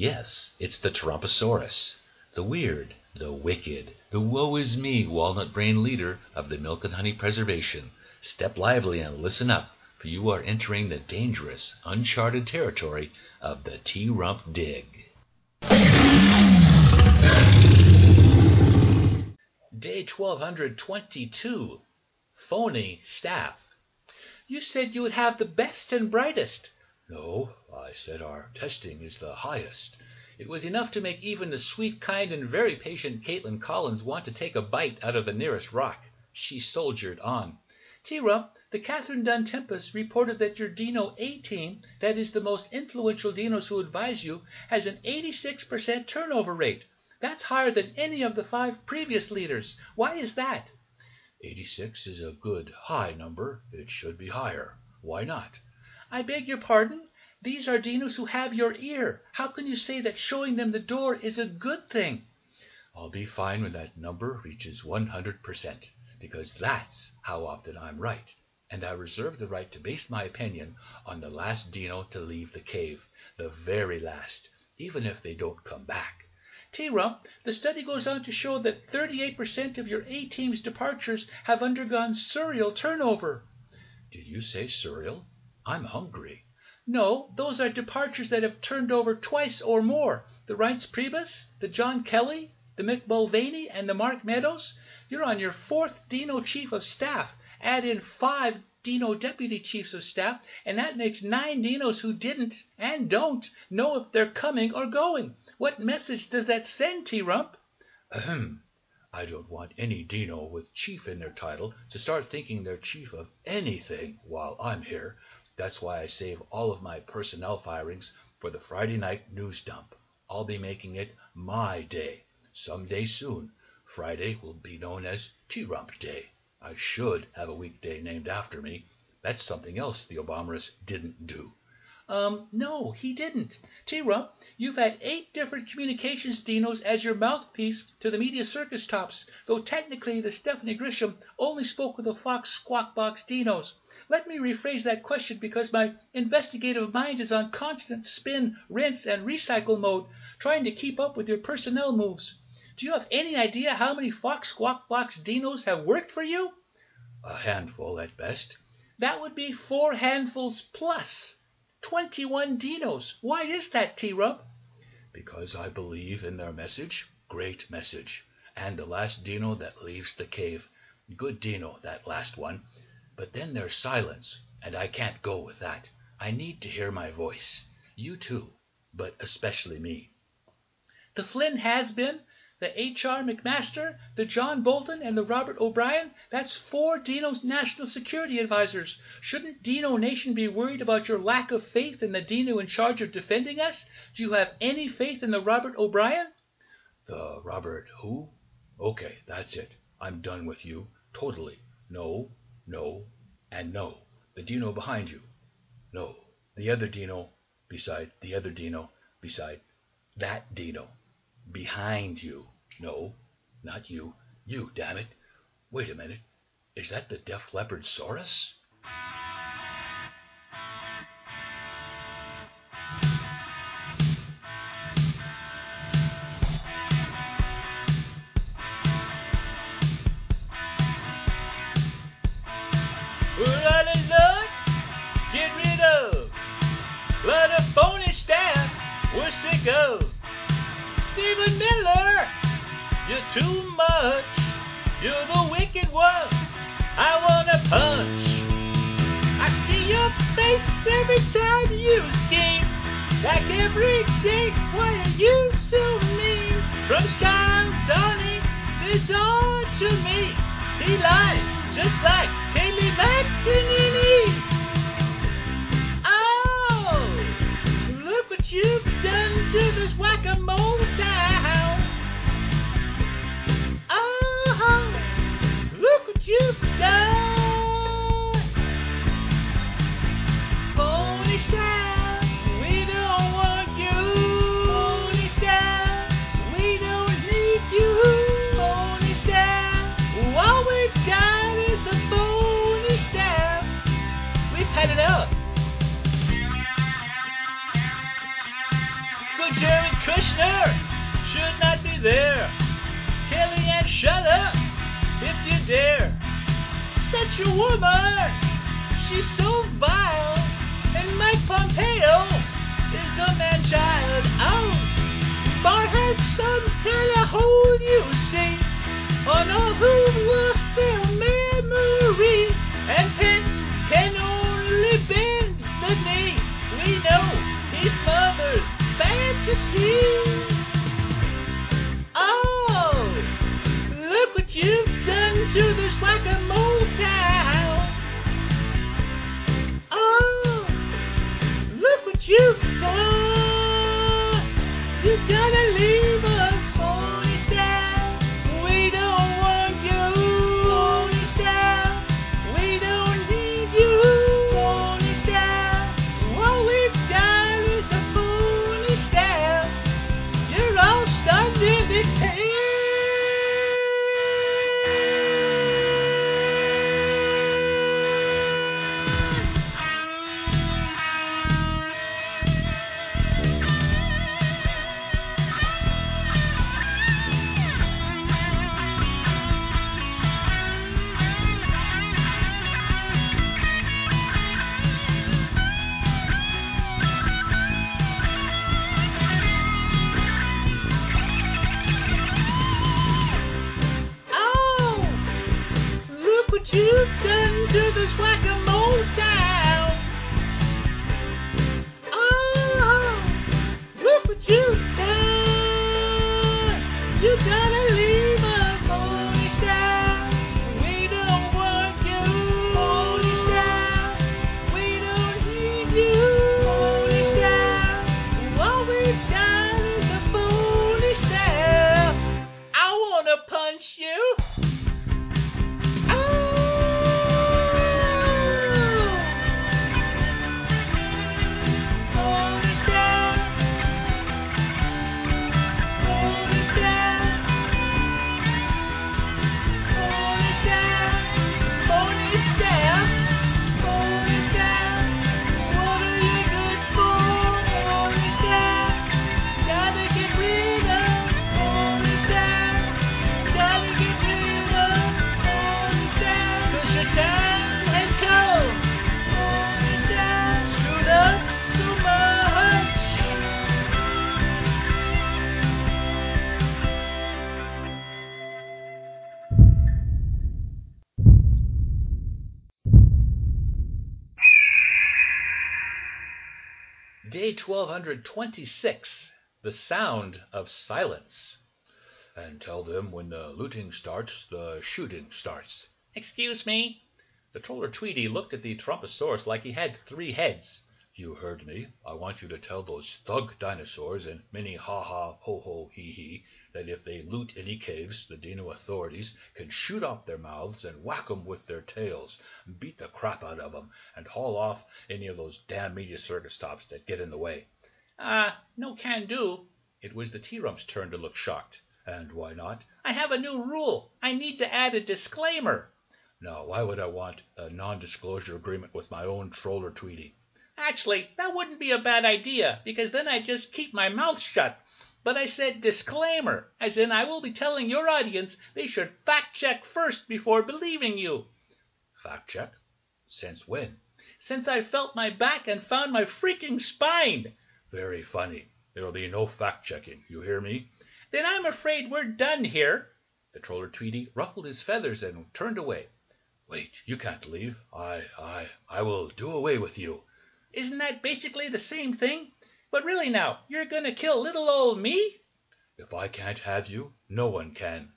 Yes, it's the Tarumposaurus, the weird, the wicked, the woe is me walnut brain leader of the Milk and Honey Preservation. Step lively and listen up, for you are entering the dangerous, uncharted territory of the T Rump Dig. Day 1222. Phony staff. You said you would have the best and brightest. No, I said our testing is the highest. It was enough to make even the sweet, kind, and very patient Kaitlan Collins want to take a bite out of the nearest rock. She soldiered on. T-Rump, the Kathryn Dunn Tenpas reported that your Dino A team, that is the most influential dinos who advise you, has an 86% turnover rate. That's higher than any of the five previous leaders. Why is that? 86 is a good, high number. It should be higher. Why not? I beg your pardon? These are dinos who have your ear. How can you say that showing them the door is a good thing? I'll be fine when that number reaches 100%, because that's how often I'm right. And I reserve the right to base my opinion on the last dino to leave the cave, the very last, even if they don't come back. T-Rump, the study goes on to show that 38% of your A-team's departures have undergone serial turnover. Did you say serial? I'm hungry. No, those are departures that have turned over twice or more. The Reince Priebus, the John Kelly, the Mick Mulvaney, and the Mark Meadows. You're on your fourth Dino Chief of Staff. Add in five Dino Deputy Chiefs of Staff, and that makes nine Dinos who didn't, and don't, know if they're coming or going. What message does that send, T-Rump? Ahem. I don't want any Dino with Chief in their title to start thinking they're Chief of anything while I'm here. That's why I save all of my personnel firings for the Friday night news dump. I'll be making it my day. Some day soon, Friday will be known as T-Rump Day. I should have a weekday named after me. That's something else the Obamas didn't do. Um, no, he didn't. T-Rump, you've had eight different communications dinos as your mouthpiece to the media circus tops, though technically the Stephanie Grisham only spoke with the Fox Squawk Box dinos. Let me rephrase that question because my investigative mind is on constant spin, rinse, and recycle mode, trying to keep up with your personnel moves. Do you have any idea how many Fox Squawk Box dinos have worked for you? A handful at best. That would be four handfuls plus. 21 dinos. Why is that, T-Rump? Because I believe in their message. Great message. And the last dino that leaves the cave. Good dino, that last one. But then there's silence, and I can't go with that. I need to hear my voice. You too, but especially me. The Flynn has been, the H.R. McMaster, the John Bolton, and the Robert O'Brien, that's four Dino's national security advisors. Shouldn't Dino Nation be worried about your lack of faith in the Dino in charge of defending us? Do you have any faith in the Robert O'Brien? The Robert who? Okay, that's it. I'm done with you. Totally. No, no, and no. The Dino behind you. No. The other Dino beside the other Dino beside that Dino behind you. No, not you. You, damn it. Wait a minute. Is that the Def Leppard Saurus? Miller, you're too much. You're the wicked one. I wanna punch. I see your face every time you scheme. Like every day, why are you so mean? Trump's John Donnie, this all to me. He lies just like Kayleigh McEnany. Such a woman! She's so vile! And Mike Pompeo is a man child. Oh! Barr has some kind of hold, you see, on all who've lost their memory. And Pence can only bend the knee. We know his mother's fantasy. You gotta leave 1226 The Sound of Silence. And tell them when the looting starts, the shooting starts. Excuse me? The troller Tweety looked at the Trumposaurus like he had three heads. You heard me. I want you to tell those thug dinosaurs and Minnie Ha Ha Ho Ho Hee Hee that if they loot any caves, the Dino authorities can shoot off their mouths and whack 'em with their tails, beat the crap out of 'em, and haul off any of those damn media circus tops that get in the way. Ah, no can do. It was the T-Rump's turn to look shocked. And why not? I have a new rule. I need to add a disclaimer. Now, why would I want a non-disclosure agreement with my own troller Tweety? Actually, that wouldn't be a bad idea, because then I'd just keep my mouth shut. But I said disclaimer, as in I will be telling your audience they should fact check first before believing you. Fact check? Since when? Since I felt my back and found my freaking spine. Very funny. There'll be no fact checking. You hear me? Then I'm afraid we're done here. The troller Tweety ruffled his feathers and turned away. Wait, you can't leave. I, I, I will do away with you. Isn't that basically the same thing? But really now, you're going to kill little old me? If I can't have you, no one can.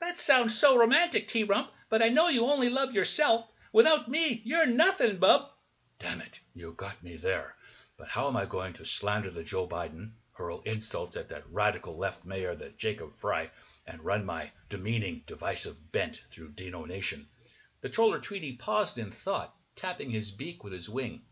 That sounds so romantic, T-Rump, but I know you only love yourself. Without me, you're nothing, bub. Damn it, you got me there. But how am I going to slander the Joe Biden, hurl insults at that radical left mayor, the Jacob Frey, and run my demeaning, divisive bent through Dino Nation? The troller Tweety paused in thought, tapping his beak with his wing.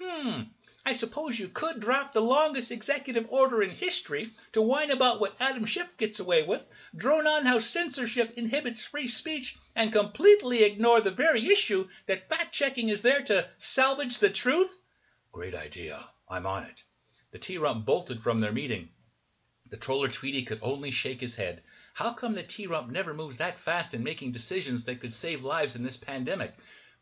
Hmm, I suppose you could draft the longest executive order in history to whine about what Adam Schiff gets away with, drone on how censorship inhibits free speech, and completely ignore the very issue that fact checking is there to salvage the truth? Great idea. I'm on it. The T Rump bolted from their meeting. The troller Tweety could only shake his head. How come the T Rump never moves that fast in making decisions that could save lives in this pandemic?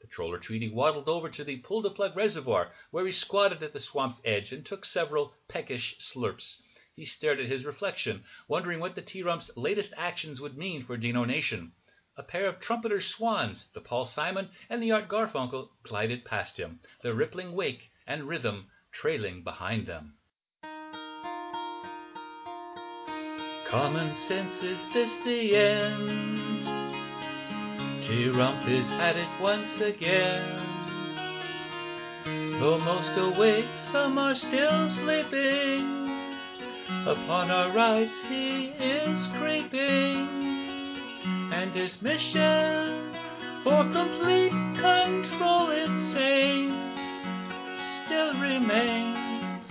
The Troller Tweety waddled over to the Pull the Plug reservoir, where he squatted at the swamp's edge and took several peckish slurps. He stared at his reflection, wondering what the T Rump's latest actions would mean for Dino Nation. A pair of trumpeter swans, the Paul Simon and the Art Garfunkel, glided past him, their rippling wake and rhythm trailing behind them. Common sense, is this the end? T-Rump is at it once again. Though most awake, some are still sleeping. Upon our rights he is creeping, and his mission for complete control insane still remains.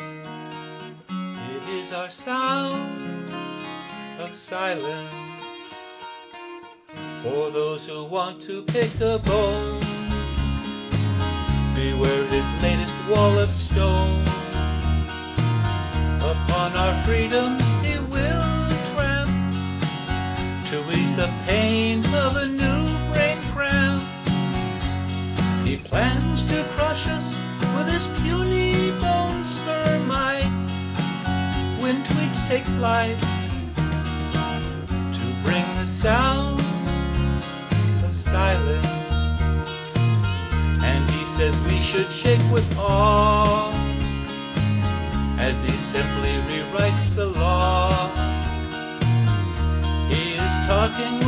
It is our sound of silence for those who want to pick a bone. Beware his latest wall of stone. Upon our freedoms he will tramp to ease the pain of a new brain cramp. He plans to crush us with his puny bone spermites when tweets take flight should shake with awe as he simply rewrites the law. He is talking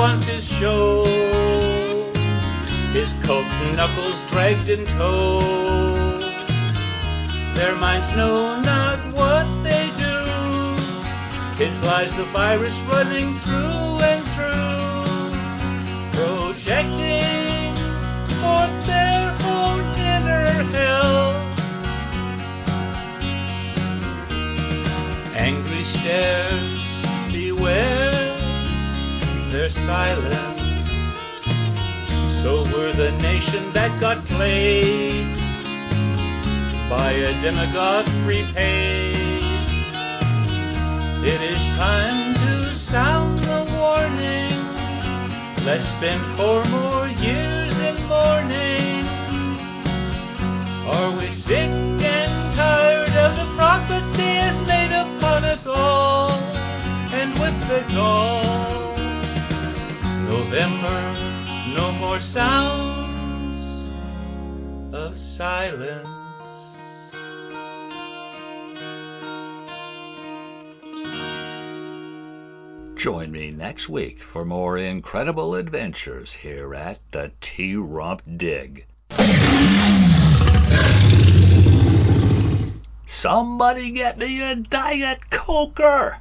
wants his show. His coat knuckles dragged in tow. Their minds know not what they do. His lies the virus running through and through, projecting forth their own inner hell. Angry stares, silence. So we're the nation that got played by a demagogue prepaid. It is time to sound the warning. Let's spend four more years in mourning. Are we sick and tired of the profits he has made upon us all? And with the gall, November, no more sounds of silence. Join me next week for more incredible adventures here at the T Rump Dig. Somebody get me a Diet Coker!